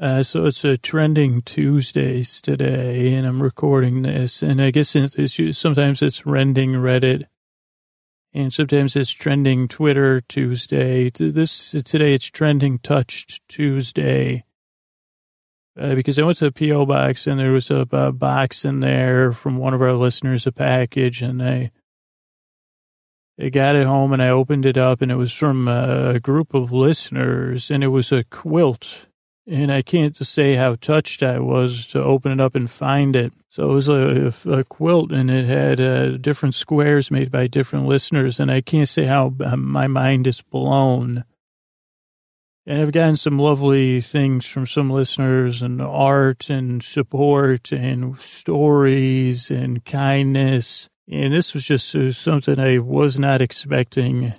Uh, so it's a trending Tuesdays today, and I'm recording this. And I guess it's, it's sometimes it's trending Reddit, and sometimes it's trending Twitter Tuesday. This today it's trending Touched Tuesday. Uh, because I went to the PO box and there was a, a box in there from one of our listeners, a package, and I I got it home and I opened it up and it was from a group of listeners and it was a quilt. And I can't say how touched I was to open it up and find it. So it was a, a quilt and it had uh, different squares made by different listeners. And I can't say how my mind is blown. And I've gotten some lovely things from some listeners and art and support and stories and kindness. And this was just uh, something I was not expecting.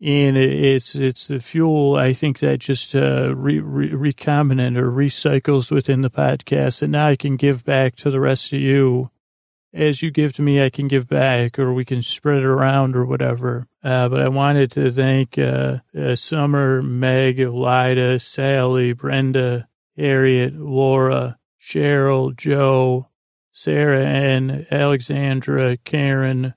And it's it's the fuel I think that just uh, re, re, recombinant or recycles within the podcast, and now I can give back to the rest of you. As you give to me, I can give back, or we can spread it around, or whatever. Uh, but I wanted to thank uh, uh, Summer, Meg, Lida, Sally, Brenda, Harriet, Laura, Cheryl, Joe, Sarah N, Alexandra, Karen,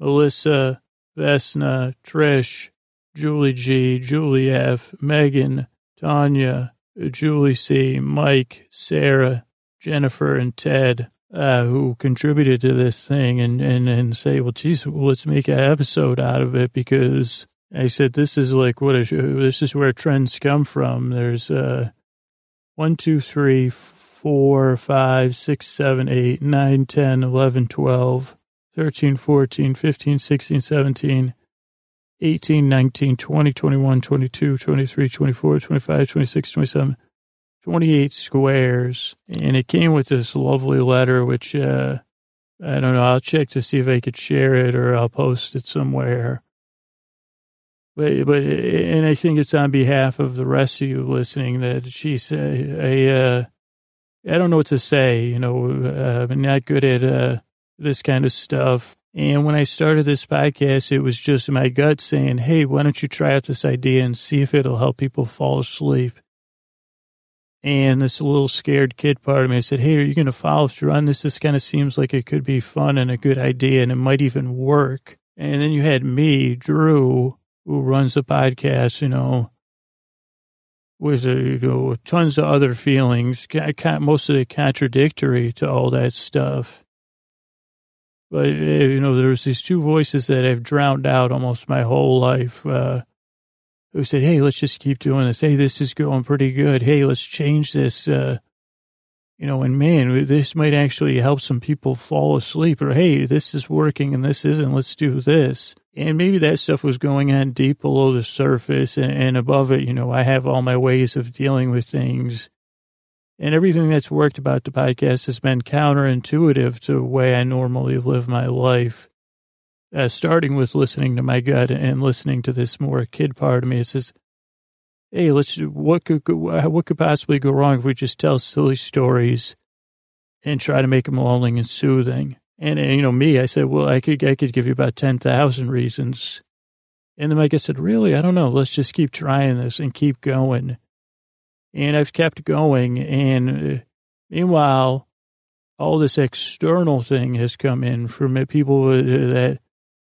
Melissa, Vesna, Trish, Julie G, Julie F, Megan, Tanya, Julie C, Mike, Sarah, Jennifer, and Ted, uh, who contributed to this thing and, and, and say, well, geez, let's make an episode out of it because I said, this is like what this is where trends come from. There's, uh, one, two, three, four, five, six, seven, eight, nine, 10, 11, 12, 13, 14, 15, 16, 17, 18, 19, 20, 21, 22, 23, 24, 25, 26, 27, 28 squares. And it came with this lovely letter, which, uh, I don't know. I'll check to see if I could share it or I'll post it somewhere. But, but, and I think it's on behalf of the rest of you listening that she said, I, uh, I don't know what to say. You know, uh, I'm not good at uh, this kind of stuff. And when I started this podcast, it was just my gut saying, hey, why don't you try out this idea and see if it'll help people fall asleep? And this little scared kid part of me said, hey, are you going to follow through on this? This kind of seems like it could be fun and a good idea and it might even work. And then you had me, Drew, who runs the podcast, you know, with uh, you know tons of other feelings, most of it contradictory to all that stuff. But uh, you know, there's these two voices that I've drowned out almost my whole life. Uh, who said, "Hey, let's just keep doing this. Hey, this is going pretty good. Hey, let's change this." Uh, you know, and man, this might actually help some people fall asleep. Or hey, this is working and this isn't. Let's do this. And maybe that stuff was going on deep below the surface and, and above it, you know, I have all my ways of dealing with things. And everything that's worked about the podcast has been counterintuitive to the way I normally live my life. Uh, starting with listening to my gut and listening to this more kid part of me, it says, "Hey, let's. What could what could possibly go wrong if we just tell silly stories and try to make them lulling and soothing?" And, and, you know, me, I said, well, I could, I could give you about 10,000 reasons. And then Mike said, really? I don't know. Let's just keep trying this and keep going. And I've kept going. And uh, meanwhile, all this external thing has come in from people uh, that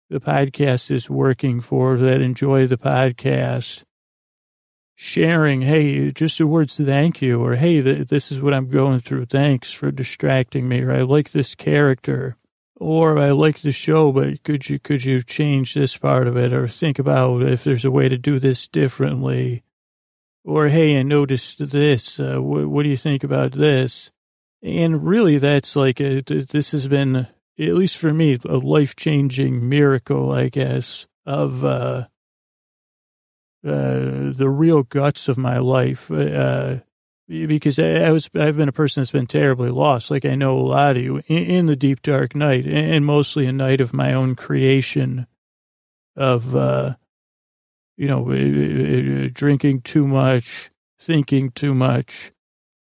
the podcast is working for, that enjoy the podcast, sharing, hey, just the words thank you, or hey, this is what I'm going through. Thanks for distracting me, or I like this character, or I like the show, but could you could you change this part of it, or think about if there's a way to do this differently, or hey, I noticed this. Uh, what, what do you think about this? And really, that's like a, this has been at least for me a life changing miracle, I guess, of. uh uh, the real guts of my life. Uh, because I, was, I've been a person that's been terribly lost. Like I know a lot of you in, in the deep dark night and mostly a night of my own creation of, uh, you know, uh, uh, drinking too much, thinking too much,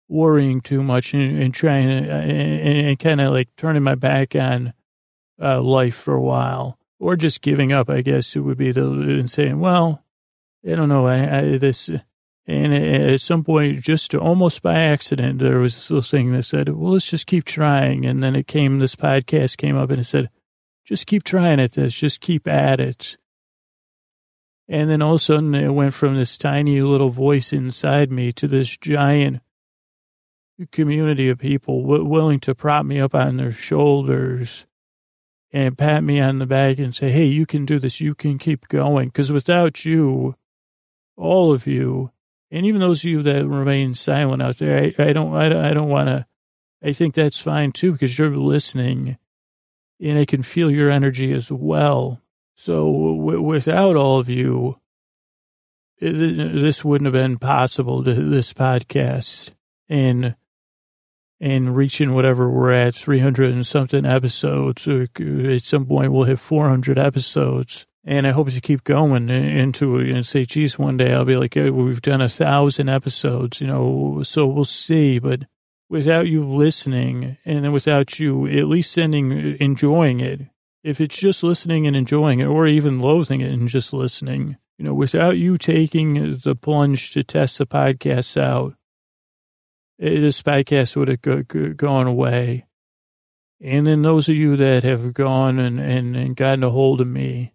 worrying too much and, and trying to, and, and kind of like turning my back on, uh, life for a while or just giving up, I guess it would be the, and saying, well, I don't know. I, I this And at some point, just almost by accident, there was this little thing that said, well, let's just keep trying. And then it came, this podcast came up and it said, just keep trying at this, just keep at it. And then all of a sudden it went from this tiny little voice inside me to this giant community of people w- willing to prop me up on their shoulders and pat me on the back and say, Hey, you can do this. You can keep going. Cause without you, all of you, and even those of you that remain silent out there, I, I don't, I, I don't want to, I think that's fine too, because you're listening and I can feel your energy as well. So w- without all of you, this wouldn't have been possible this podcast and and reaching whatever we're at 300 and something episodes at some point we'll hit 400 episodes. And i hope to keep going into and say geez one day i'll be like hey, we've done a thousand episodes you know so we'll see. But without you listening and without you at least sending enjoying it if it's just listening and enjoying it, or even loathing it and just listening, you know, without you taking the plunge to test the podcast out, eh, this podcast would have go, go, gone away. And then those of you that have gone and, and, and gotten a hold of me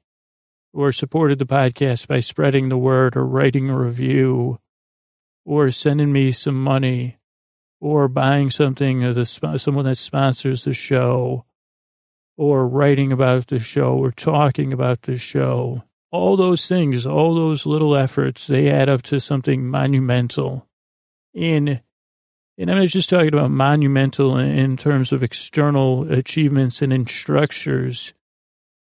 or supported the podcast by spreading the word or writing a review or sending me some money or buying something, the, someone that sponsors the show or writing about the show or talking about the show. All those things, all those little efforts, they add up to something monumental. In and I'm just talking about monumental in terms of external achievements and in structures,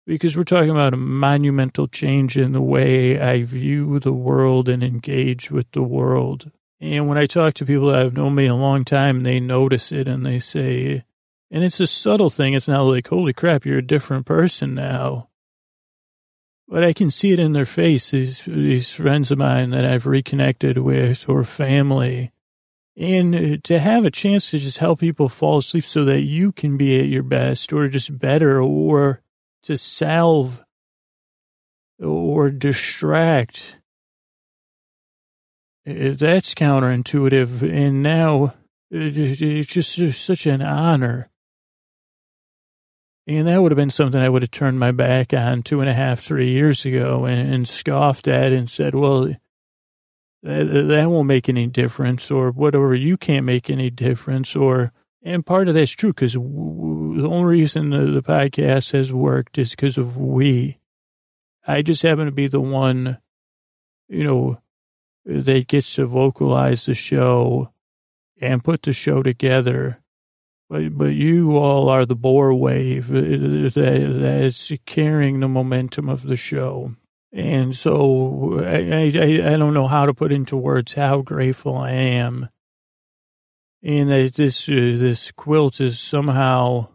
because we're talking about a monumental change in the way I view the world and engage with the world. And when I talk to people that have known me a long time, they notice it and they say, and it's a subtle thing. It's not like, holy crap, you're a different person now. But I can see it in their face, these, these friends of mine that I've reconnected with or family. And to have a chance to just help people fall asleep so that you can be at your best or just better or to salve or distract. That's counterintuitive. And now it's just such an honor and that would have been something I would have turned my back on two and a half, three years ago and, and scoffed at and said, well, that, that won't make any difference or whatever. You can't make any difference or, and part of that's true because w- the only reason the, the podcast has worked is because of we. I just happen to be the one, you know, that gets to vocalize the show and put the show together but, but you all are the Bohr wave that's carrying the momentum of the show. And so I, I, I don't know how to put into words how grateful I am. And that this, uh, this quilt is somehow,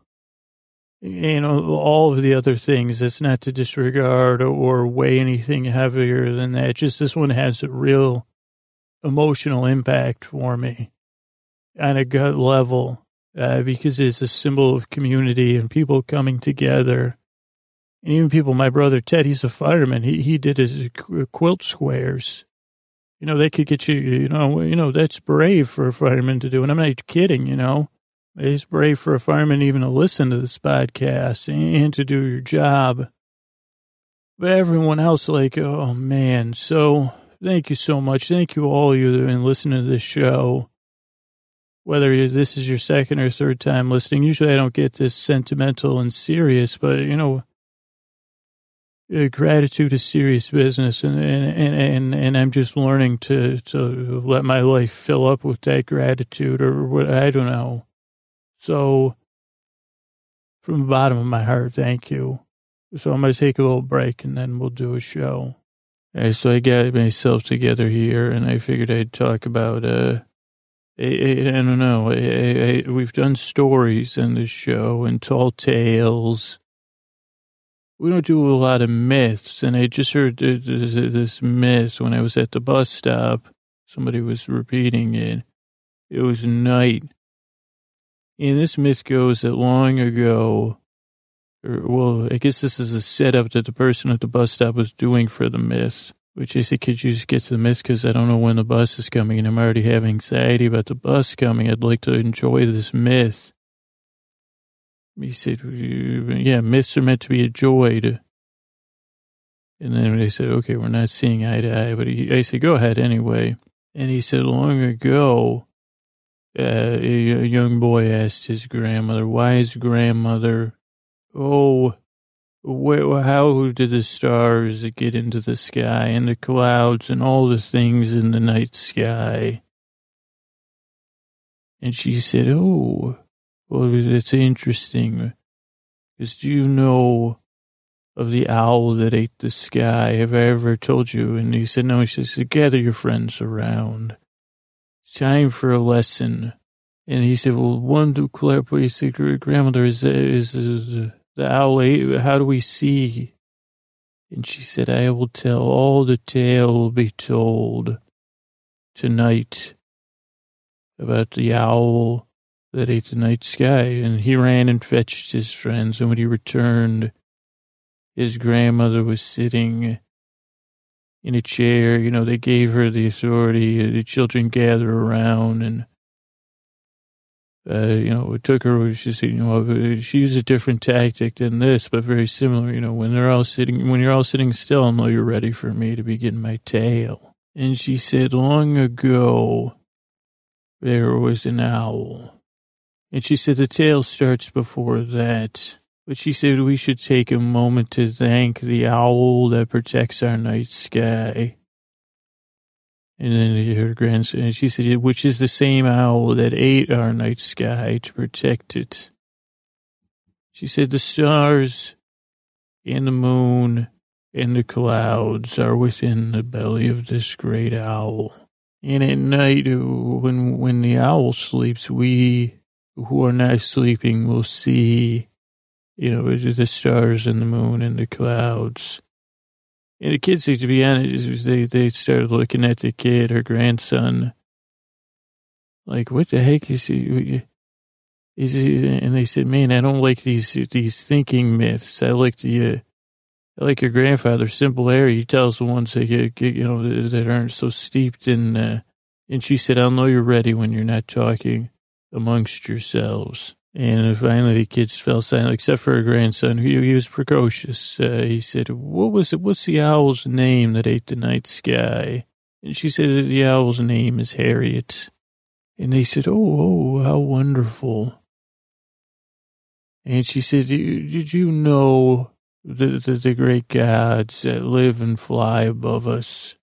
you know, all of the other things. It's not to disregard or weigh anything heavier than that. Just this one has a real emotional impact for me on a gut level uh, because it's a symbol of community and people coming together. And even people, my brother Ted, he's a fireman. He he did his quilt squares. You know, they could get you. You know, you know that's brave for a fireman to do. And I'm not kidding. You know, it's brave for a fireman even to listen to this podcast and to do your job. But everyone else, like, oh man. So thank you so much. Thank you all you that have been listening to this show whether this is your second or third time listening. Usually I don't get this sentimental and serious, but you know, uh, gratitude is serious business and, and, and, and, I'm just learning to, to let my life fill up with that gratitude or what, I don't know. So from the bottom of my heart, thank you. So I'm going to take a little break and then we'll do a show. And so I got myself together here and I figured I'd talk about, uh, I, I, don't know. I, we've done stories in this show and tall tales. We don't do a lot of myths. And I just heard this myth when I was at the bus stop. Somebody was repeating it. It was night. And this myth goes that long ago, or, well, I guess this is a setup that the person at the bus stop was doing for the myth. Which I said, could you just get to the myth? Because I don't know when the bus is coming and I'm already having anxiety about the bus coming. I'd like to enjoy this myth. He said, yeah, myths are meant to be enjoyed. And then they said, okay, we're not seeing eye to eye. But he, I said, go ahead anyway. And he said, long ago, uh, a young boy asked his grandmother, why is grandmother, oh, where, how did the stars get into the sky and the clouds and all the things in the night sky? And she said, Oh, well, that's interesting. Because do you know of the owl that ate the sky? Have I ever told you? And he said, No. She said, Gather your friends around. It's time for a lesson. And he said, Well, one to clarify, he said, Grandmother, is, is, is the owl how do we see? And she said, I will tell all the tale will be told tonight about the owl that ate the night sky. And he ran and fetched his friends. And when he returned, his grandmother was sitting in a chair. You know, they gave her the authority. The children gather around and uh, you know, it took her, she said, you know, she used a different tactic than this, but very similar, you know, when they're all sitting, when you're all sitting still, I know you're ready for me to begin my tale. And she said, long ago, there was an owl. And she said, the tale starts before that. But she said, we should take a moment to thank the owl that protects our night sky. And then her grandson, and she said, which is the same owl that ate our night sky to protect it. She said, the stars and the moon and the clouds are within the belly of this great owl. And at night, uh, when, when the owl sleeps, we who are not sleeping will see, you know, the stars and the moon and the clouds. And the kids, to be honest, they, they started looking at the kid, her grandson, like, what the heck is he? Is he? And they said, man, I don't like these, these thinking myths. I like the, uh, I like your grandfather, simple air. He tells the ones that get, you know, that aren't so steeped in, uh, and she said, I'll know you're ready when you're not talking amongst yourselves. And finally, the kids fell silent, except for her grandson, who he was precocious. Uh, he said, "What was it? What's the owl's name that ate the night sky?" And she said, "The owl's name is Harriet." And they said, "Oh, oh, how wonderful!" And she said, "Did you know the, the, the great gods that live and fly above us,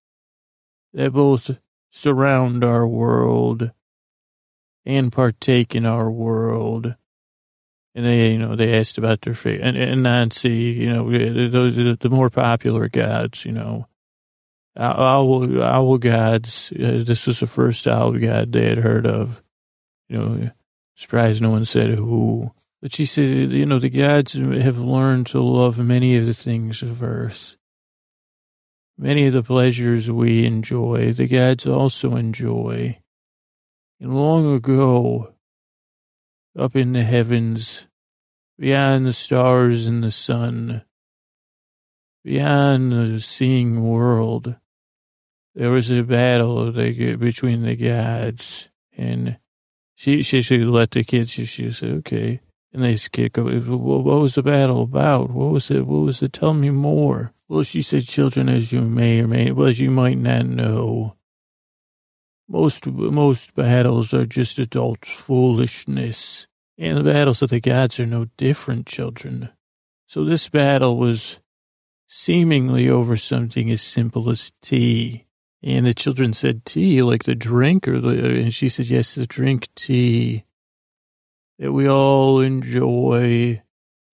that both surround our world and partake in our world?" And they, you know, they asked about their faith. And, and Nancy, you know, those the more popular gods, you know. Owl, owl gods, uh, this was the first owl god they had heard of. You know, surprised no one said who. But she said, you know, the gods have learned to love many of the things of earth. Many of the pleasures we enjoy, the gods also enjoy. And long ago, up in the heavens, beyond the stars and the sun, beyond the seeing world. There was a battle between the gods, and she she should let the kids. She, she said, "Okay," and they kick up. What was the battle about? What was it? What was it? Tell me more. Well, she said, "Children, as you may or may, well, as you might not know, most most battles are just adults' foolishness, and the battles of the gods are no different, children. So this battle was seemingly over something as simple as tea. And the children said tea, like the drink, or the, and she said yes, the drink tea that we all enjoy,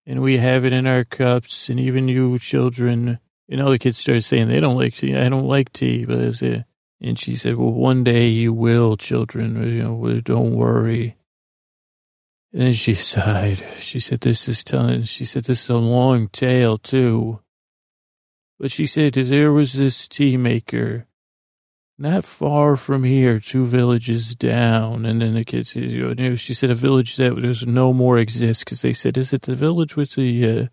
and we have it in our cups, and even you children. And all the kids started saying they don't like tea. I don't like tea, but it's a and she said, well, one day you will, children, you know, don't worry. And then she sighed. She said, this is telling, she said, this is a long tale too. But she said, there was this tea maker not far from here, two villages down. And then the kids, you know, she said a village that does no more exists because they said, is it the village with the, uh,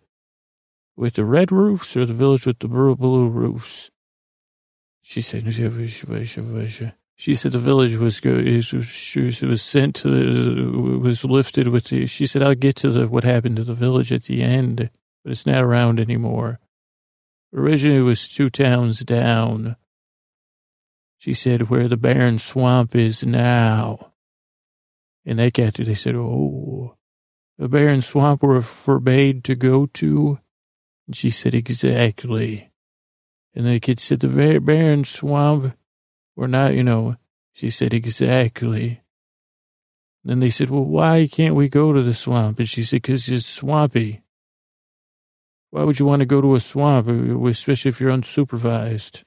with the red roofs or the village with the blue roofs? She said, uh, she said the village was good. Was, was sent to, the, was lifted with the, she said, I'll get to the, what happened to the village at the end, but it's not around anymore. Originally it was two towns down. She said, where the barren swamp is now. And they got to, they said, oh, the barren swamp we're forbade to go to. And she said, exactly. And the kid said, the barren swamp, we're not, you know, she said, exactly. Then they said, well, why can't we go to the swamp? And she said, because it's swampy. Why would you want to go to a swamp, especially if you're unsupervised?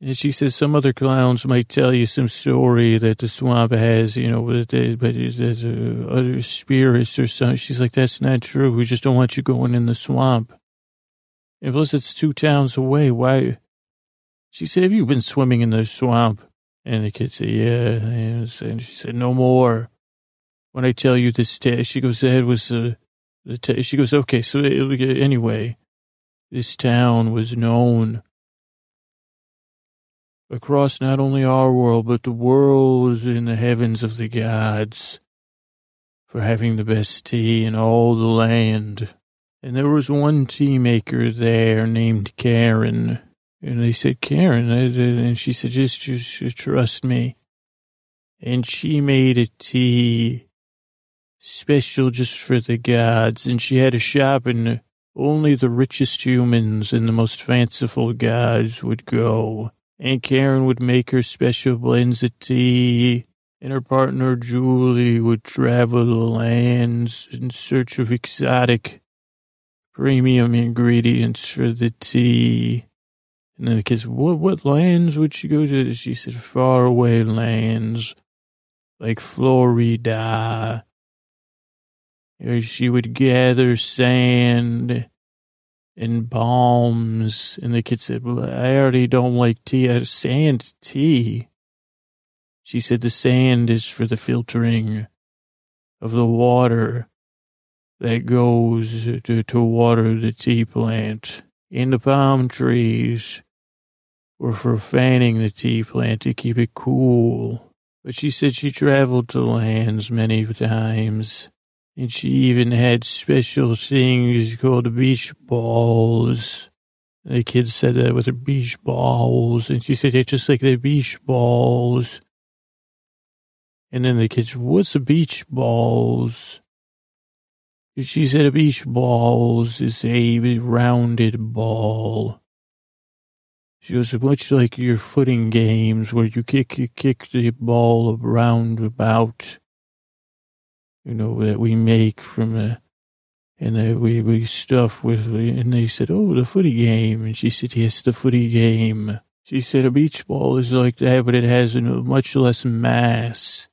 And she says some other clowns might tell you some story that the swamp has, you know, but there's uh, other spirits or something. She's like, that's not true. We just don't want you going in the swamp. And plus, it's two towns away. Why? She said, have you been swimming in the swamp? And the kid said, yeah. And she said, no more. When I tell you this, t-, she goes, that was uh, the, t-. she goes, okay, so anyway, this town was known across not only our world, but the worlds in the heavens of the gods for having the best tea in all the land. And there was one tea maker there named Karen. And they said, Karen, and she said, just, just trust me. And she made a tea special just for the gods. And she had a shop and only the richest humans and the most fanciful gods would go. And Karen would make her special blends of tea, and her partner Julie would travel the lands in search of exotic premium ingredients for the tea. And then the kids, what, what lands would she go to? She said, faraway lands, like Florida. She would gather sand and balms. And the kid said, well, I already don't like tea. I sand tea. She said the sand is for the filtering of the water that goes to, to water the tea plant. in the palm trees were for fanning the tea plant to keep it cool. But she said she traveled to lands many times and she even had special things called beach balls. The kids said that with her beach balls. And she said, it's just like the beach balls. And then the kids, what's a beach balls? She said a beach balls is a rounded ball. She goes, much like your footing games where you kick, you kick the ball around about you know, that we make from a, and that we, we stuff with, and they said, oh, the footy game. And she said, yes, the footy game. She said a beach ball is like that, but it has much less mass.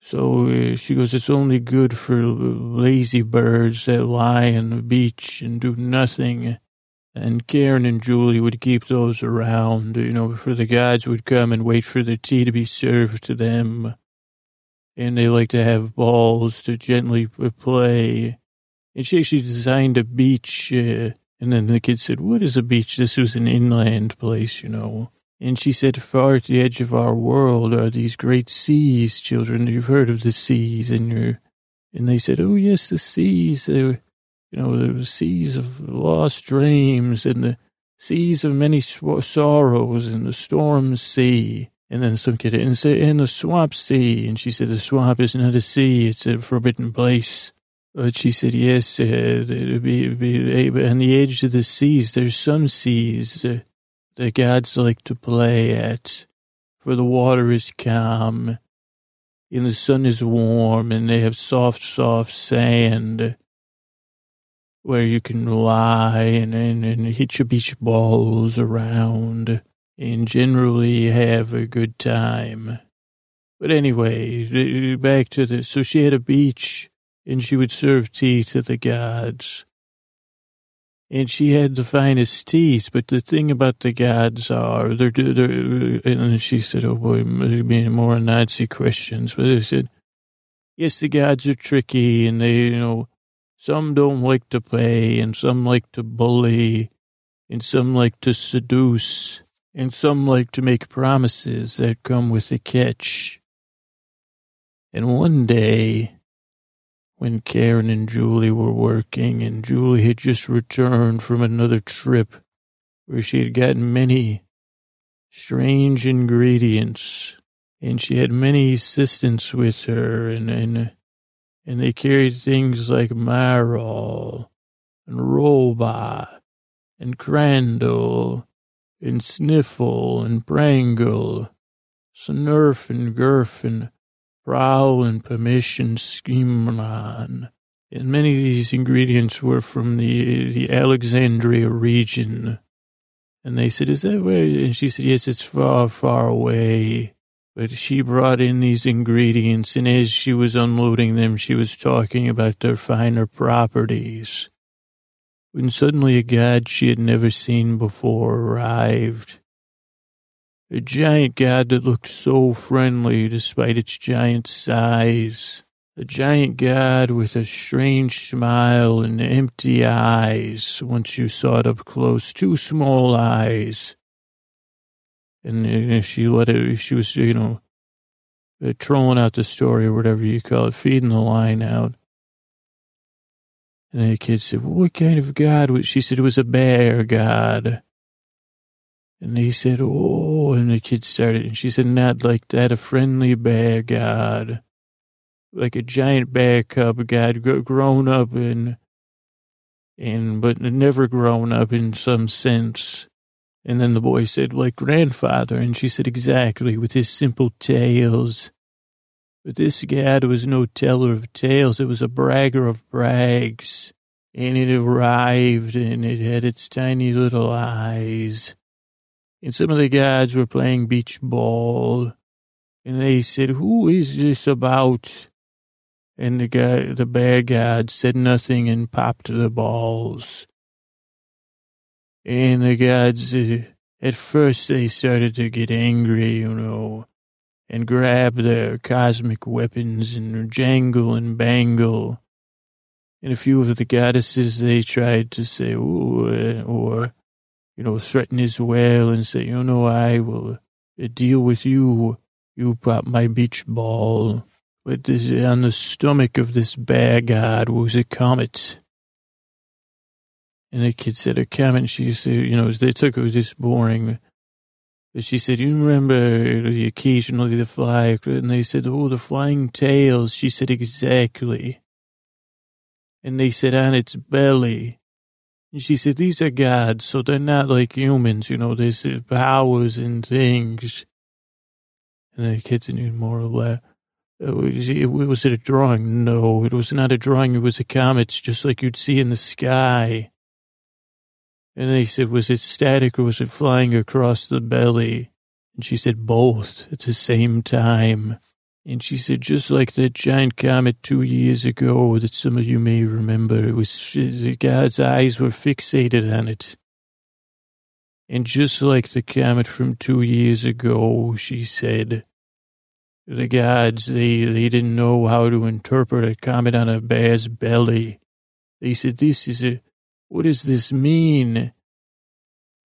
So uh, she goes, it's only good for lazy birds that lie on the beach and do nothing. And Karen and Julie would keep those around, you know, for the guides would come and wait for the tea to be served to them and they like to have balls to gently play. And she actually designed a beach. Uh, and then the kid said, What is a beach? This was an inland place, you know. And she said, Far at the edge of our world are these great seas, children. You've heard of the seas, and you're. And they said, Oh, yes, the seas. They're, you know, the seas of lost dreams and the seas of many sorrows and the storm sea. And then some kid, and say, in the swamp sea. And she said, the swamp is not a sea, it's a forbidden place. But she said, yes, uh, it'd be, it'd be, on the edge of the seas, there's some seas uh, that gods like to play at, for the water is calm, and the sun is warm, and they have soft, soft sand where you can lie and, and, and hit your beach balls around and generally have a good time. But anyway, back to this. So she had a beach and she would serve tea to the gods. And she had the finest teas, but the thing about the gods are, they're, they're and she said, oh boy, being more Nazi questions, but they said, yes, the gods are tricky and they, you know, some don't like to pay and some like to bully and some like to seduce And some like to make promises that come with a catch. And one day, when Karen and Julie were working, and Julie had just returned from another trip where she had gotten many strange ingredients, and she had many assistants with her, and and, and they carried things like Marol and Robot and Crandall and Sniffle and Prangle, Snurf and Gurf and Prowl and Permission Schemron. And many of these ingredients were from the, the Alexandria region. And they said, is that where? And she said, yes, it's far, far away. But she brought in these ingredients, and as she was unloading them, she was talking about their finer properties. When suddenly a god she had never seen before arrived. A giant god that looked so friendly despite its giant size. A giant god with a strange smile and empty eyes once you saw it up close, two small eyes. And she let it, she was, you know, uh, trolling out the story or whatever you call it, feeding the line out. And the kid said, what kind of god she said it was a bear god. And he said, oh, and the kid started, and she said, not like that, a friendly bear god like a giant bear cub god grown up in, in, but never grown up in some sense. And then the boy said, like grandfather. And she said, exactly, with his simple tales. But this god was no teller of tales. It was a bragger of brags. And it arrived and it had its tiny little eyes. And some of the gods were playing beach ball. And they said, who is this about? And the guy, the bad guy said nothing and popped the balls. And the gods, uh, at first they started to get angry, you know, and grab their cosmic weapons and jangle and bangle. And a few of the goddesses, they tried to say, ooh, uh, or, you know, threaten well and say, you know, I will uh, deal with you. You pop my beach ball. But this, on the stomach of this bear god was a comet. And the kid said, a comet, she said, you know, they took it was this boring. But she said, you remember the occasionally the fly, and they said, oh, the flying tails. She said, exactly. And they said, on its belly. And she said, these are gods, so they're not like humans, you know, there's powers and things. And the kids knew more or less. Was it a drawing? No, it was not a drawing. It was a comet, just like you'd see in the sky. And they said, was it static or was it flying across the belly? And she said, both at the same time. And she said, just like that giant comet two years ago that some of you may remember, it was, the God's eyes were fixated on it. And just like the comet from two years ago, she said, the gods, they, they didn't know how to interpret a comet on a bear's belly. They said, this is a, what does this mean?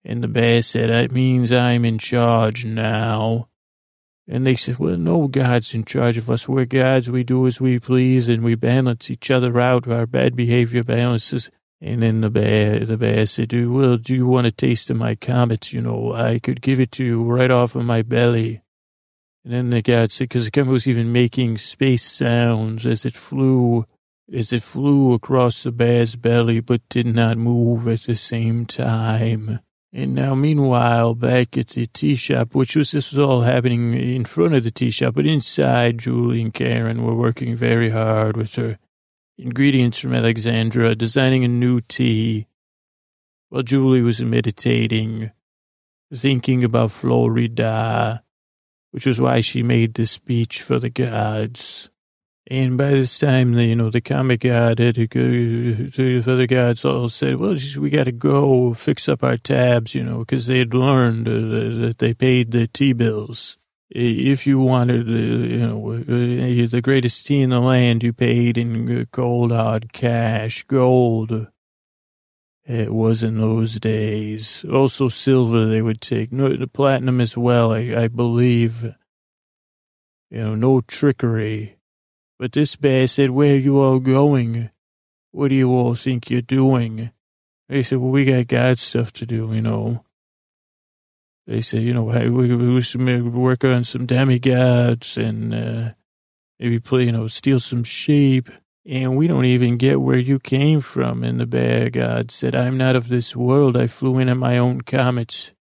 And the bear said, it means I'm in charge now. And they said, well, no God's in charge of us. We're gods. We do as we please and we balance each other out. Our bad behavior balances. And then the bear, the bear said, well, do you want a taste of my comets? You know, I could give it to you right off of my belly. And then the guy said, because the camera was even making space sounds as it flew, as it flew across the bear's belly, but did not move at the same time. And now, meanwhile, back at the tea shop, which was, this was all happening in front of the tea shop, but inside, Julie and Karen were working very hard with her ingredients from Alexandra, designing a new tea, while Julie was meditating, thinking about Florida, which was why she made this speech for the gods. And by this time, the, you know, the comic god had to go, the other gods all said, well, we got to go fix up our tabs, you know, because they had learned uh, that they paid the T-bills. If you wanted, uh, you know, uh, the greatest tea in the land, you paid in gold hard cash, gold. It was in those days. Also silver they would take. No, the platinum as well, I, I believe. You know, no trickery. But this bear said, where you all going? What do you all think you're doing? They said, well, we got God stuff to do, you know. They said, you know, hey, we, we should work on some demigods and uh, maybe play, you know, steal some sheep. And we don't even get where you came from. And the bear god said, I'm not of this world. I flew in on my own comet.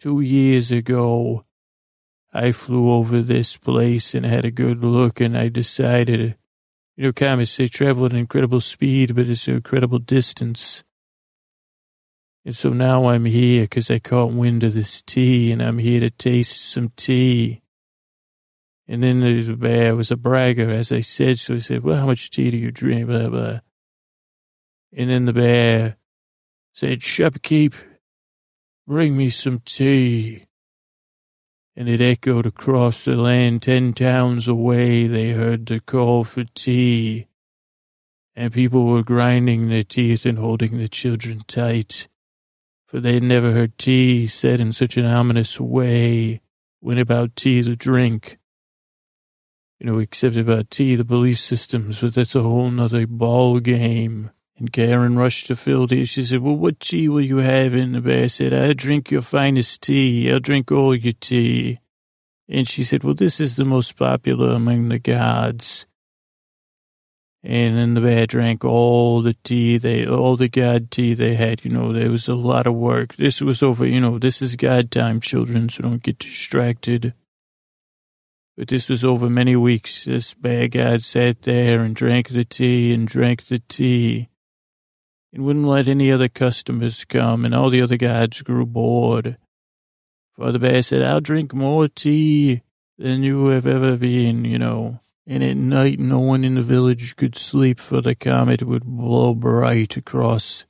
Two years ago, I flew over this place and had a good look, and I decided, you know, comets, they travel at an incredible speed, but it's an incredible distance. And so now I'm here because I caught wind of this tea, and I'm here to taste some tea. And then the bear was a bragger, as I said. So he said, well, how much tea do you drink? Blah, blah. And then the bear said, shopkeep, bring me some tea. And it echoed across the land ten towns away. They heard the call for tea. And people were grinding their teeth and holding their children tight. For they had never heard tea said in such an ominous way when about tea the drink you know, except about tea, the belief systems, but that's a whole nother ball game. And Karen rushed to fill tea. She said, well, what tea will you have? And the bear said, I'll drink your finest tea. I'll drink all your tea. And she said, well, this is the most popular among the gods. And then the bear drank all the tea they, all the god tea they had. You know, there was a lot of work. This was over, you know, this is God time, children, so don't get distracted. But this was over many weeks. This bear god sat there and drank the tea and drank the tea and wouldn't let any other customers come, and all the other gods grew bored. Father Bear said, I'll drink more tea than you have ever been, you know. And at night, no one in the village could sleep, for the comet would blow bright across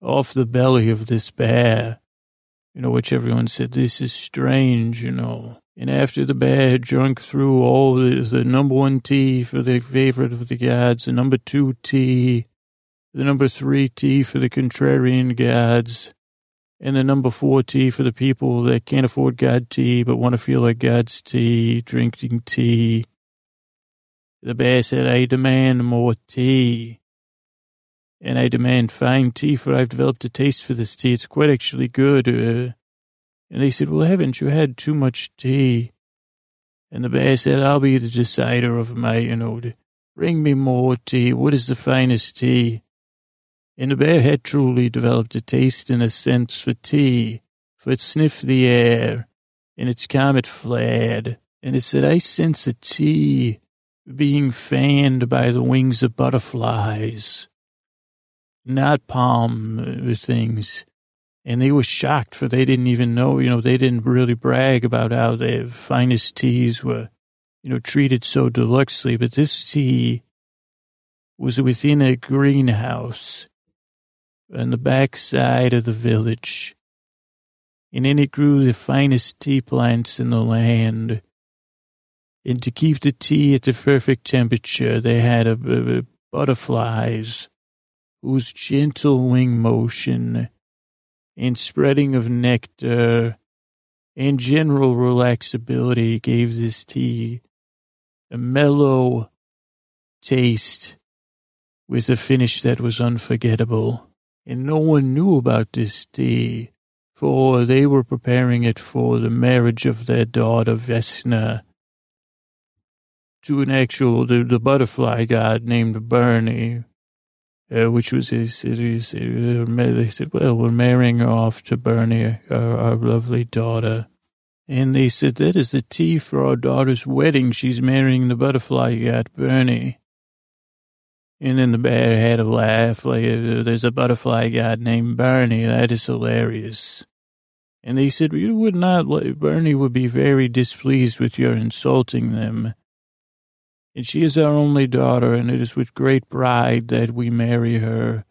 off the belly of this bear. You know, which everyone said, this is strange, you know. And after the bear had drunk through all the, the number one tea for the favorite of the gods, the number two tea, the number three tea for the contrarian gods, and the number four tea for the people that can't afford God tea but want to feel like God's tea, drinking tea. The bear said, I demand more tea. And I demand fine tea, for I've developed a taste for this tea. It's quite actually good. Uh, and they said, well, haven't you had too much tea? And the bear said, I'll be the decider of my, you know, bring me more tea. What is the finest tea? And the bear had truly developed a taste and a sense for tea, for it sniffed the air, and its comet flared, and it said, I sense a tea being fanned by the wings of butterflies, not palm uh, things. And they were shocked for they didn't even know, you know, they didn't really brag about how their finest teas were, you know, treated so deluxely. But this tea was within a greenhouse on the back side of the village. And in it grew the finest tea plants in the land. And to keep the tea at the perfect temperature, they had a, a, a butterflies whose gentle wing motion and spreading of nectar and general relaxability gave this tea a mellow taste with a finish that was unforgettable. And no one knew about this tea, for they were preparing it for the marriage of their daughter Vesna to an actual, the, the butterfly god named Bernie, uh, which was his, his, uh, they said, well, we're marrying her off to Bernie, our, our lovely daughter. And they said, that is the tea for our daughter's wedding. She's marrying the butterfly god, Bernie. And then the bear had a laugh, like, uh, there's a butterfly god named Bernie. That is hilarious. And they said, you would not, Bernie would be very displeased with your insulting them. And she is our only daughter, and it is with great pride that we marry her.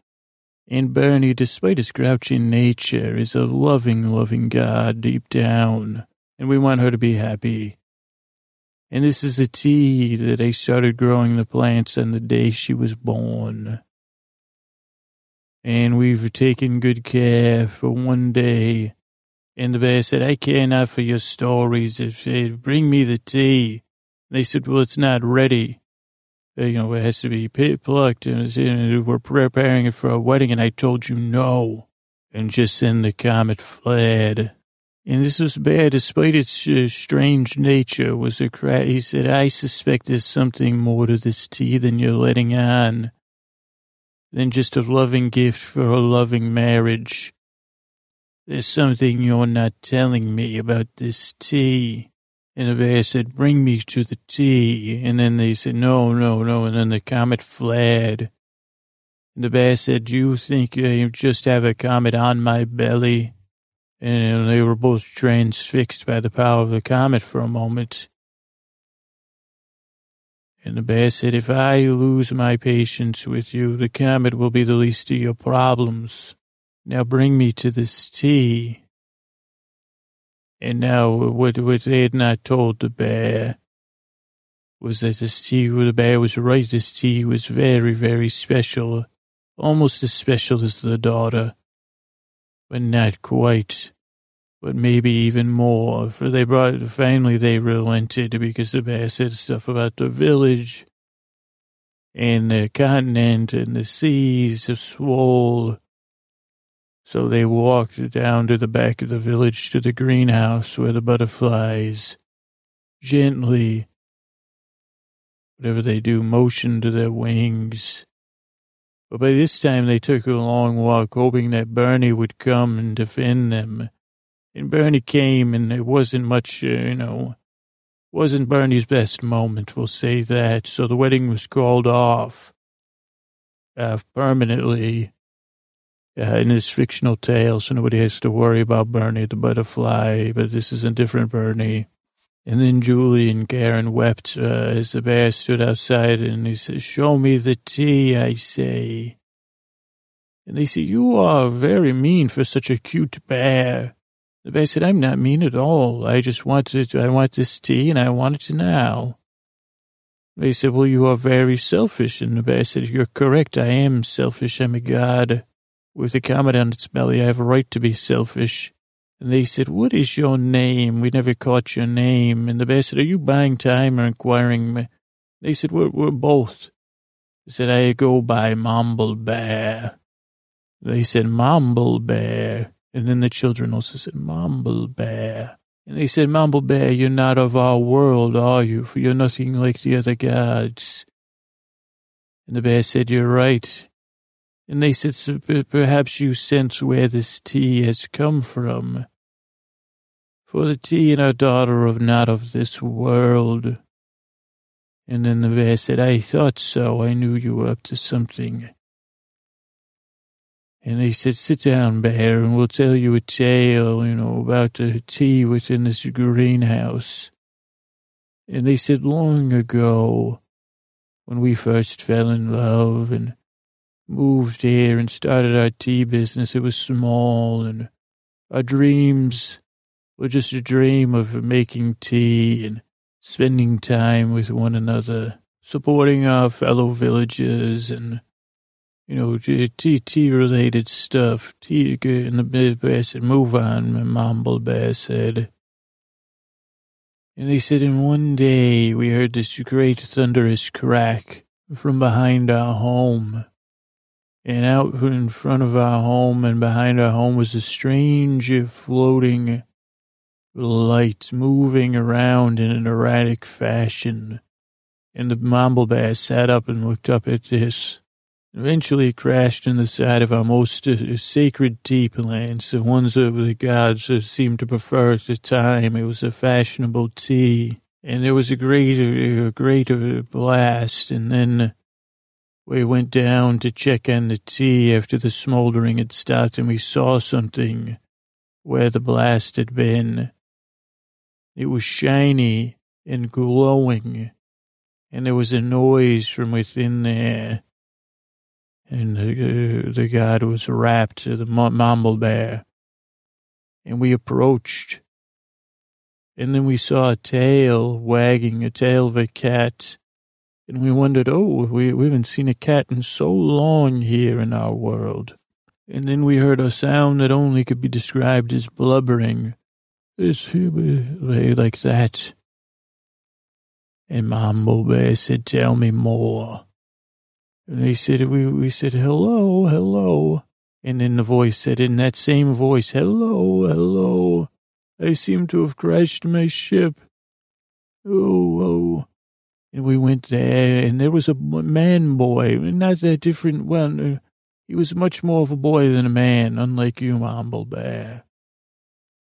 And Bernie, despite his grouchy nature, is a loving, loving God deep down, and we want her to be happy. And this is a tea that I started growing the plants on the day she was born. and we've taken good care for one day. And the bear said, I care not for your stories. It, it, bring me the tea. They said, well, it's not ready. Uh, you know, it has to be plucked and we're preparing it for a wedding. And I told you no. And just then the comet fled. And this was bad, despite its uh, strange nature, was a cry. He said, I suspect there's something more to this tea than you're letting on, than just a loving gift for a loving marriage. There's something you're not telling me about this tea. And the bear said, bring me to the tea. And then they said, no, no, no. And then the comet fled. And the bear said, you think you just have a comet on my belly? And they were both transfixed by the power of the comet for a moment. And the bear said, if I lose my patience with you, the comet will be the least of your problems. Now bring me to this tea. And now what, what they had not told the bear was that this tea, the bear was right, this tea was very, very special, almost as special as the daughter, but not quite, but maybe even more, for they brought, finally they relented because the bear said stuff about the village and the continent and the seas of swole so they walked down to the back of the village to the greenhouse where the butterflies gently, whatever they do, motioned to their wings. But by this time they took a long walk, hoping that Bernie would come and defend them. And Bernie came, and it wasn't much, uh, you know, wasn't Bernie's best moment, we'll say that. So the wedding was called off uh, permanently uh, in his fictional tale, so nobody has to worry about Bernie the butterfly, but this is a different Bernie. And then Julie and Karen wept uh, as the bear stood outside and he said, show me the tea, I say. And they said, you are very mean for such a cute bear. The bear said, I'm not mean at all. I just want it, I want this tea and I want it now. They said, well, you are very selfish. And the bear said, you're correct. I am selfish. I'm a god. With a comet on its belly, I have a right to be selfish. And they said, what is your name? We never caught your name. And the bear said, are you buying time or inquiring? They said, we're, we're both. They said, I go by Mumble Bear. They said, Mumble Bear. And then the children also said, Mumble Bear. And they said, Mumble Bear, you're not of our world, are you? For you're nothing like the other gods. And the bear said, you're right. And they said, perhaps you sense where this tea has come from. For the tea and our daughter are not of this world. And then the bear said, I thought so. I knew you were up to something. And they said, sit down, bear, and we'll tell you a tale, you know, about the tea within this greenhouse. And they said, long ago, when we first fell in love and moved here and started our tea business. It was small and our dreams were just a dream of making tea and spending time with one another, supporting our fellow villagers and, you know, tea, tea related stuff. Tea uh, in the bear said, move on, Mumble Bear said. And they said, in one day we heard this great thunderous crack from behind our home. And out in front of our home and behind our home was a strange floating light moving around in an erratic fashion. And the mumble bear sat up and looked up at this. Eventually it crashed in the side of our most uh, sacred tea plants, the ones that the gods seemed to prefer at the time. It was a fashionable tea. And there was a great, a great blast. And then we went down to check on the tea after the smoldering had stopped and we saw something where the blast had been. It was shiny and glowing and there was a noise from within there. And the, uh, the god was wrapped to the mumble bear. And we approached. And then we saw a tail wagging, a tail of a cat and we wondered, oh, we, we haven't seen a cat in so long here in our world. And then we heard a sound that only could be described as blubbering. It's like that. And Mambo Bear said, tell me more. And they said, we, we said, hello, hello. And then the voice said, in that same voice, hello, hello. I seem to have crashed my ship. Oh, oh. And we went there, and there was a man boy, not that different. Well, uh, he was much more of a boy than a man, unlike you, Mambo Bear.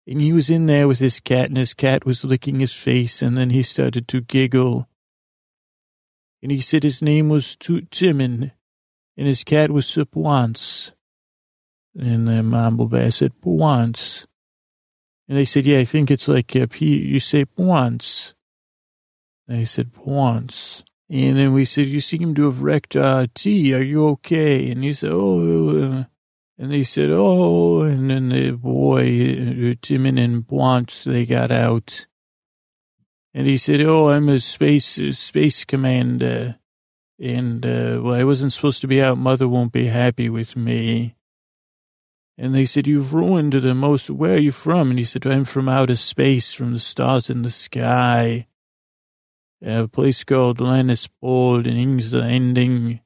And he was in there with his cat, and his cat was licking his face, and then he started to giggle. And he said his name was Toot Timon, and his cat was Sipwance. And then Mambo Bear said, Pwance. And they said, yeah, I think it's like, uh, you say Pwance. And I said, once. And then we said, you seem to have wrecked our tea. Are you okay? And he said, oh, uh, and they said, oh, and then the boy, uh, Timon and Once, they got out. And he said, oh, I'm a space, uh, space commander. And, uh, well, I wasn't supposed to be out. Mother won't be happy with me. And they said, you've ruined the most, where are you from? And he said, I'm from outer space, from the stars in the sky a place called Lannisport and things the ending.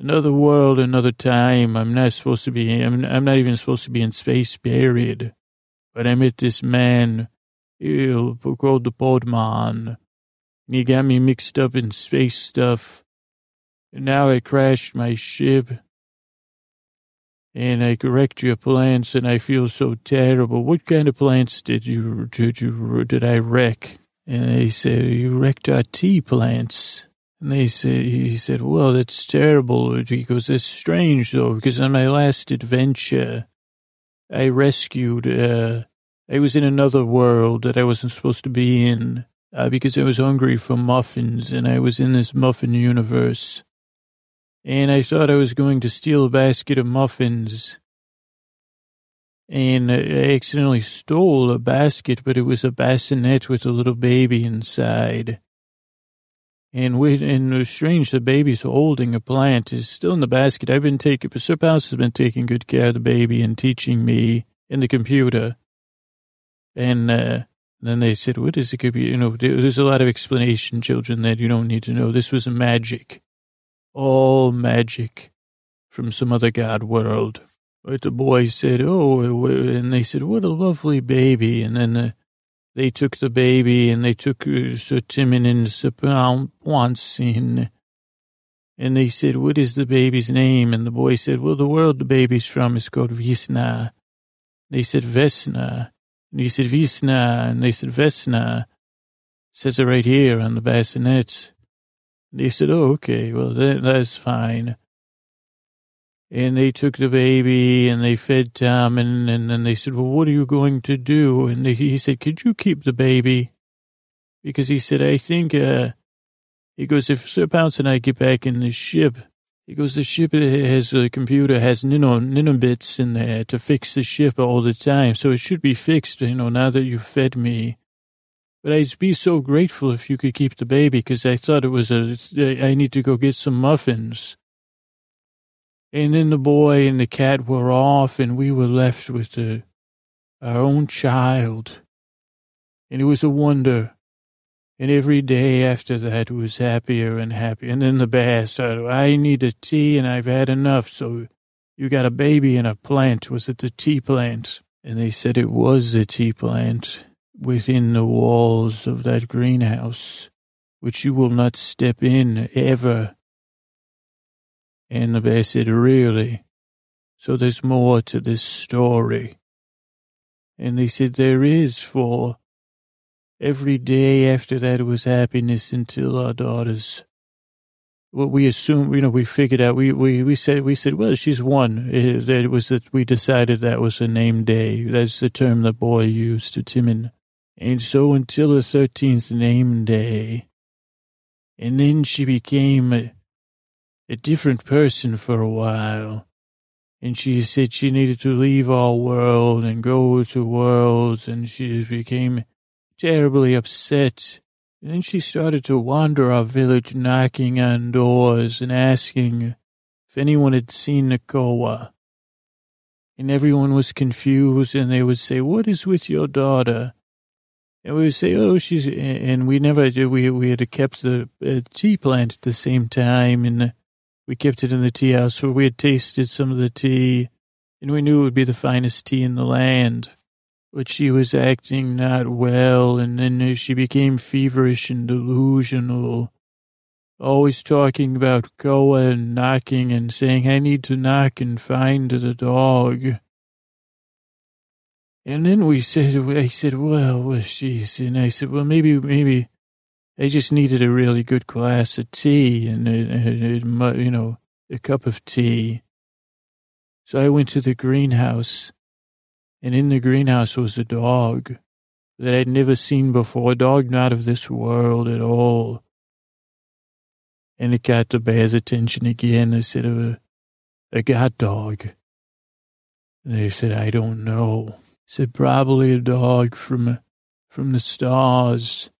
Another world, another time. I'm not supposed to be, I'm, I'm not even supposed to be in space, buried. But I met this man, ew, called the Podman. He got me mixed up in space stuff. And now I crashed my ship. And I wrecked your plants and I feel so terrible. What kind of plants did you, did you, did I wreck? And they said, you wrecked our tea plants. And they said, he said, well, that's terrible. He goes, it's strange though, because on my last adventure, I rescued, uh, I was in another world that I wasn't supposed to be in, uh, because I was hungry for muffins and I was in this muffin universe. And I thought I was going to steal a basket of muffins and I accidentally stole a basket, but it was a bassinet with a little baby inside. And with, and it was strange, the baby's holding a plant is still in the basket. I've been taking, Sir Pounce has been taking good care of the baby and teaching me in the computer. And, uh, then they said, what is the computer? You know, there's a lot of explanation, children, that you don't need to know. This was magic. All magic from some other god world. But the boy said, oh, and they said, what a lovely baby. And then uh, they took the baby and they took uh, Sir Timon and Sir Ponsin. And they said, what is the baby's name? And the boy said, well, the world the baby's from is called Visna. They said, Vesna. And he said, Visna. And they said, Vesna. It says it right here on the bassinet. They said, oh, okay, well, that, that's fine and they took the baby and they fed Tom and, and then they said, well, what are you going to do? And they, he said, could you keep the baby? Because he said, I think, uh, he goes, if Sir Pounce and I get back in the ship, he goes, the ship has, the computer has nano, nanobits in there to fix the ship all the time. So it should be fixed, you know, now that you've fed me. But I'd be so grateful if you could keep the baby because I thought it was a, I need to go get some muffins. And then the boy and the cat were off, and we were left with the, our own child. And it was a wonder. And every day after that was happier and happier. And then the bear said, I need a tea and I've had enough. So you got a baby and a plant. Was it the tea plant? And they said it was a tea plant within the walls of that greenhouse, which you will not step in ever and the bear said, really? So there's more to this story. And they said, there is, for every day after that was happiness until our daughters. What we assumed, you know, we figured out, we, we, we said, we said, well, she's one. Eh, it, it was that we decided that was a name day. That's the term the boy used to Timon. And so until the 13th name day. And then she became a different person for a while. And she said she needed to leave our world and go to worlds, and she became terribly upset. And then she started to wander our village, knocking on doors and asking if anyone had seen Nakoa. And everyone was confused and they would say, what is with your daughter? And we would say, oh, she's, and we never we, we had kept the uh, tea plant at the same time and we kept it in the tea house where we had tasted some of the tea and we knew it would be the finest tea in the land. But she was acting not well and then she became feverish and delusional always talking about going and knocking and saying, I need to knock and find the dog. And then we said, I said, well, well, she's, and I said, well, maybe, maybe I just needed a really good glass of tea and, and, you know, a cup of tea. So I went to the greenhouse and in the greenhouse was a dog that I'd never seen before, a dog not of this world at all. And it got the bear's attention again. They said, a, a god dog. And they said, I don't know. said, probably a dog from, from the stars.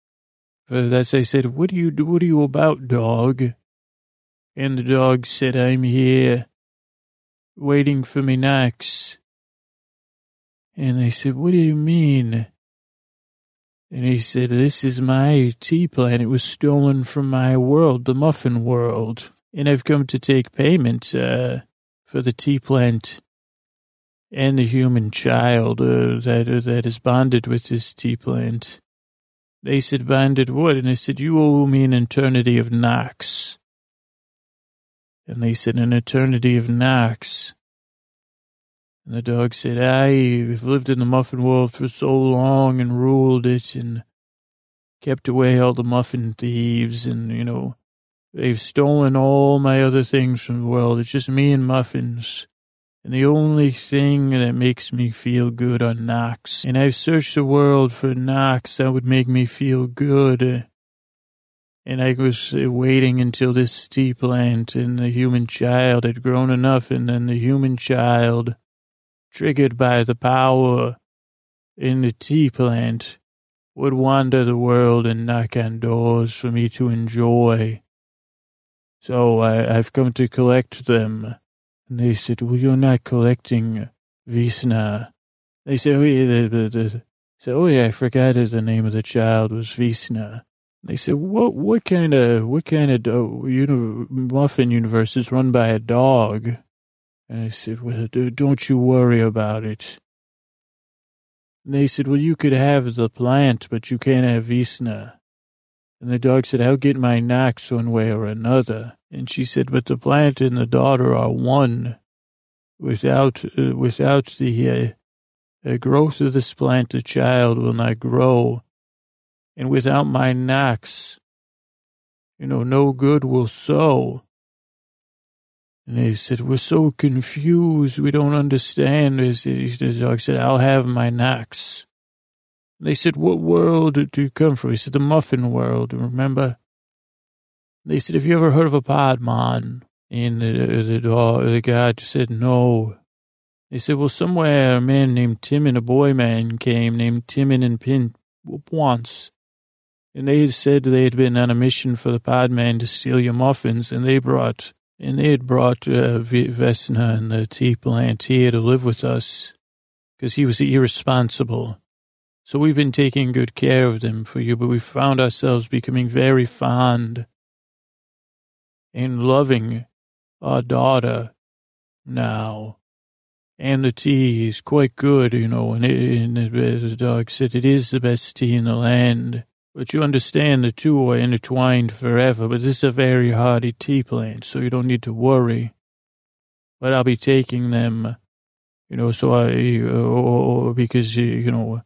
That's, I said, what do you, what are you about, dog? And the dog said, I'm here, waiting for me next. And I said, what do you mean? And he said, This is my tea plant. It was stolen from my world, the muffin world. And I've come to take payment uh, for the tea plant and the human child uh, that, uh, that is bonded with this tea plant. They said, Bonded what? And I said, You owe me an eternity of knocks. And they said, An eternity of knocks. And the dog said, I've lived in the muffin world for so long and ruled it and kept away all the muffin thieves and, you know, they've stolen all my other things from the world. It's just me and muffins. And the only thing that makes me feel good are knocks. And I've searched the world for knocks that would make me feel good. And I was waiting until this tea plant and the human child had grown enough, and then the human child triggered by the power in the tea plant, would wander the world and knock on doors for me to enjoy. So I, have come to collect them. And they said, well, you're not collecting Visna. They said, oh, yeah, the, the, said, oh, yeah, I forgot the name of the child was Visna. They said, what, what kind of, what kind of, know, muffin universe is run by a dog? And I said, well, don't you worry about it. And they said, well, you could have the plant, but you can't have Visna. And the dog said, I'll get my knocks one way or another. And she said, but the plant and the daughter are one. Without, uh, without the uh, growth of this plant, the child will not grow. And without my knocks, you know, no good will sow. And they said, we're so confused. We don't understand. The dog said, I'll have my knocks. They said, what world do you come from? He said, the muffin world, remember? They said, have you ever heard of a podmon? And the, the, dog, the guy said, no. They said, well, somewhere a man named Tim and a boy man came named Timon and Pin once. And they had said they had been on a mission for the podman to steal your muffins, and they brought and they had brought uh, Vesna and the tea plant here to live with us because he was irresponsible. So we've been taking good care of them for you, but we found ourselves becoming very fond and loving our daughter now. And the tea is quite good, you know, and, it, and the dog said it is the best tea in the land. But you understand the two are intertwined forever, but this is a very hardy tea plant, so you don't need to worry. But I'll be taking them, you know, so I, uh, because, you know,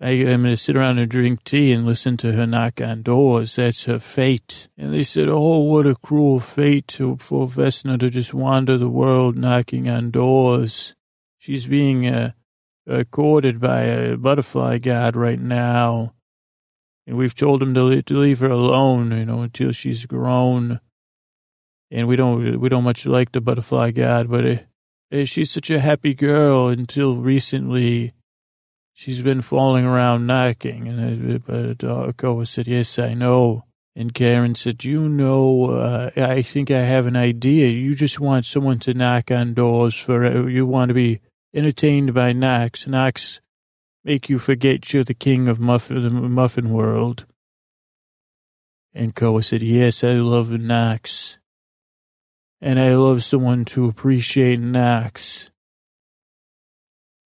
I, am going to sit around and drink tea and listen to her knock on doors. That's her fate. And they said, oh, what a cruel fate to, for Vesna to just wander the world knocking on doors. She's being uh, uh, courted by a butterfly god right now and we've told him to, to leave her alone, you know, until she's grown. And we don't we don't much like the butterfly god, but it, it, she's such a happy girl until recently. She's been falling around knocking, and uh, uh, Koa said, "Yes, I know." And Karen said, you know, uh, I think I have an idea. You just want someone to knock on doors for, uh, you want to be entertained by knocks. Knocks make you forget you're the king of the muffin world. And Koa said, yes, I love knocks. And I love someone to appreciate knocks.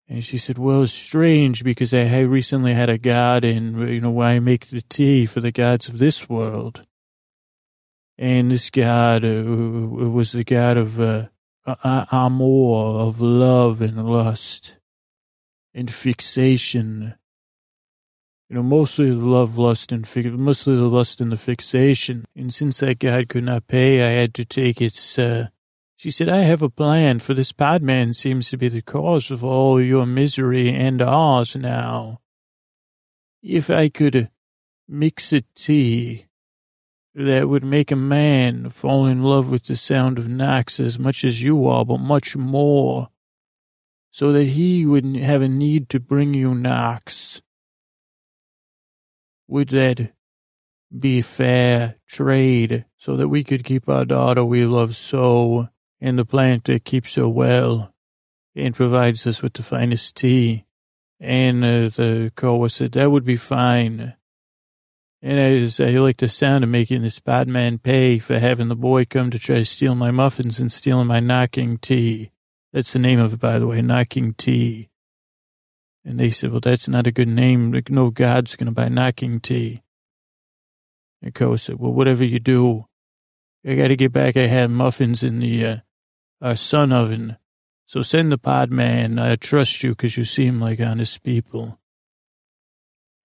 And she said, well, it's strange because I recently had a god in, you know, why I make the tea for the gods of this world. And this god uh, was the god of uh, amor, of love and lust and fixation. You know, mostly the love, lust, and fi- mostly the lust and the fixation. And since that god could not pay, I had to take its, uh, she said, I have a plan, for this podman seems to be the cause of all your misery and ours now. If I could mix a tea that would make a man fall in love with the sound of knocks as much as you are, but much more, so that he wouldn't have a need to bring you knocks. Would that be fair trade so that we could keep our daughter we love so and the plant that keeps so well and provides us with the finest tea. And uh, the Koa said, that would be fine. And I, said I like the sound of making this bad man pay for having the boy come to try to steal my muffins and stealing my knocking tea. That's the name of it, by the way, knocking tea. And they said, well, that's not a good name. No God's going to buy knocking tea. And Koa said, well, whatever you do, I got to get back. I had muffins in the uh, our sun oven. So send the pod man. I trust you because you seem like honest people.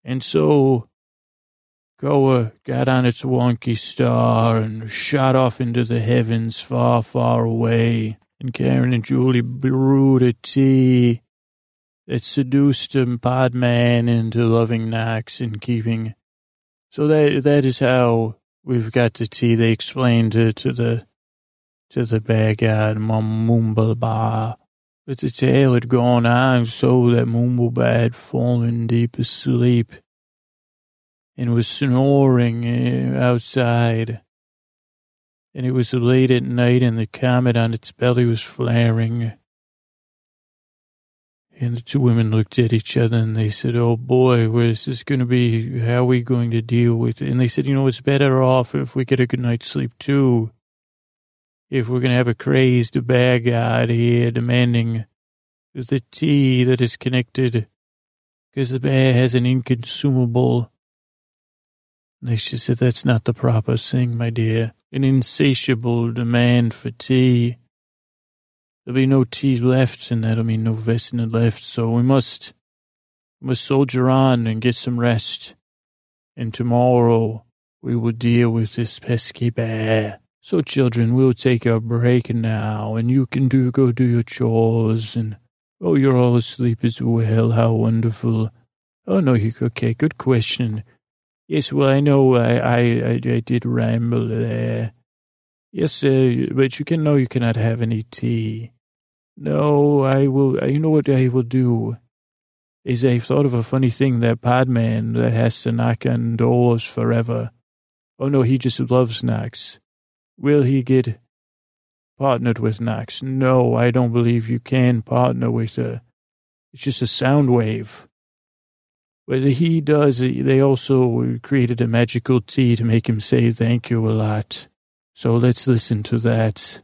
And so Koa got on its wonky star and shot off into the heavens far, far away. And Karen and Julie brewed a tea that seduced a pod man into loving knocks and keeping. So that that is how we've got the tea. They explained to, to the to the backyard, Mum Mumbleba. But the tale had gone on so that Mumbleba had fallen deep asleep and was snoring eh, outside. And it was late at night and the comet on its belly was flaring. And the two women looked at each other and they said, Oh boy, where's this going to be? How are we going to deal with it? And they said, You know, it's better off if we get a good night's sleep too if we're going to have a crazed bad guy here demanding the tea that is connected because the bear has an inconsumable. They just said that's not the proper thing, my dear. An insatiable demand for tea. There'll be no tea left, and that'll mean no vestin left. So we must, we must soldier on and get some rest. And tomorrow we will deal with this pesky bear. So, children, we'll take a break now, and you can do go do your chores. And oh, you're all asleep as well. How wonderful! Oh no, you okay? Good question. Yes, well, I know I I I, I did ramble there. Yes, uh, but you can know you cannot have any tea. No, I will. You know what I will do? Is I've thought of a funny thing that Podman that has to knock on doors forever. Oh no, he just loves knocks. Will he get partnered with Knox? No, I don't believe you can partner with a. It's just a sound wave. But he does, they also created a magical tea to make him say thank you a lot. So let's listen to that.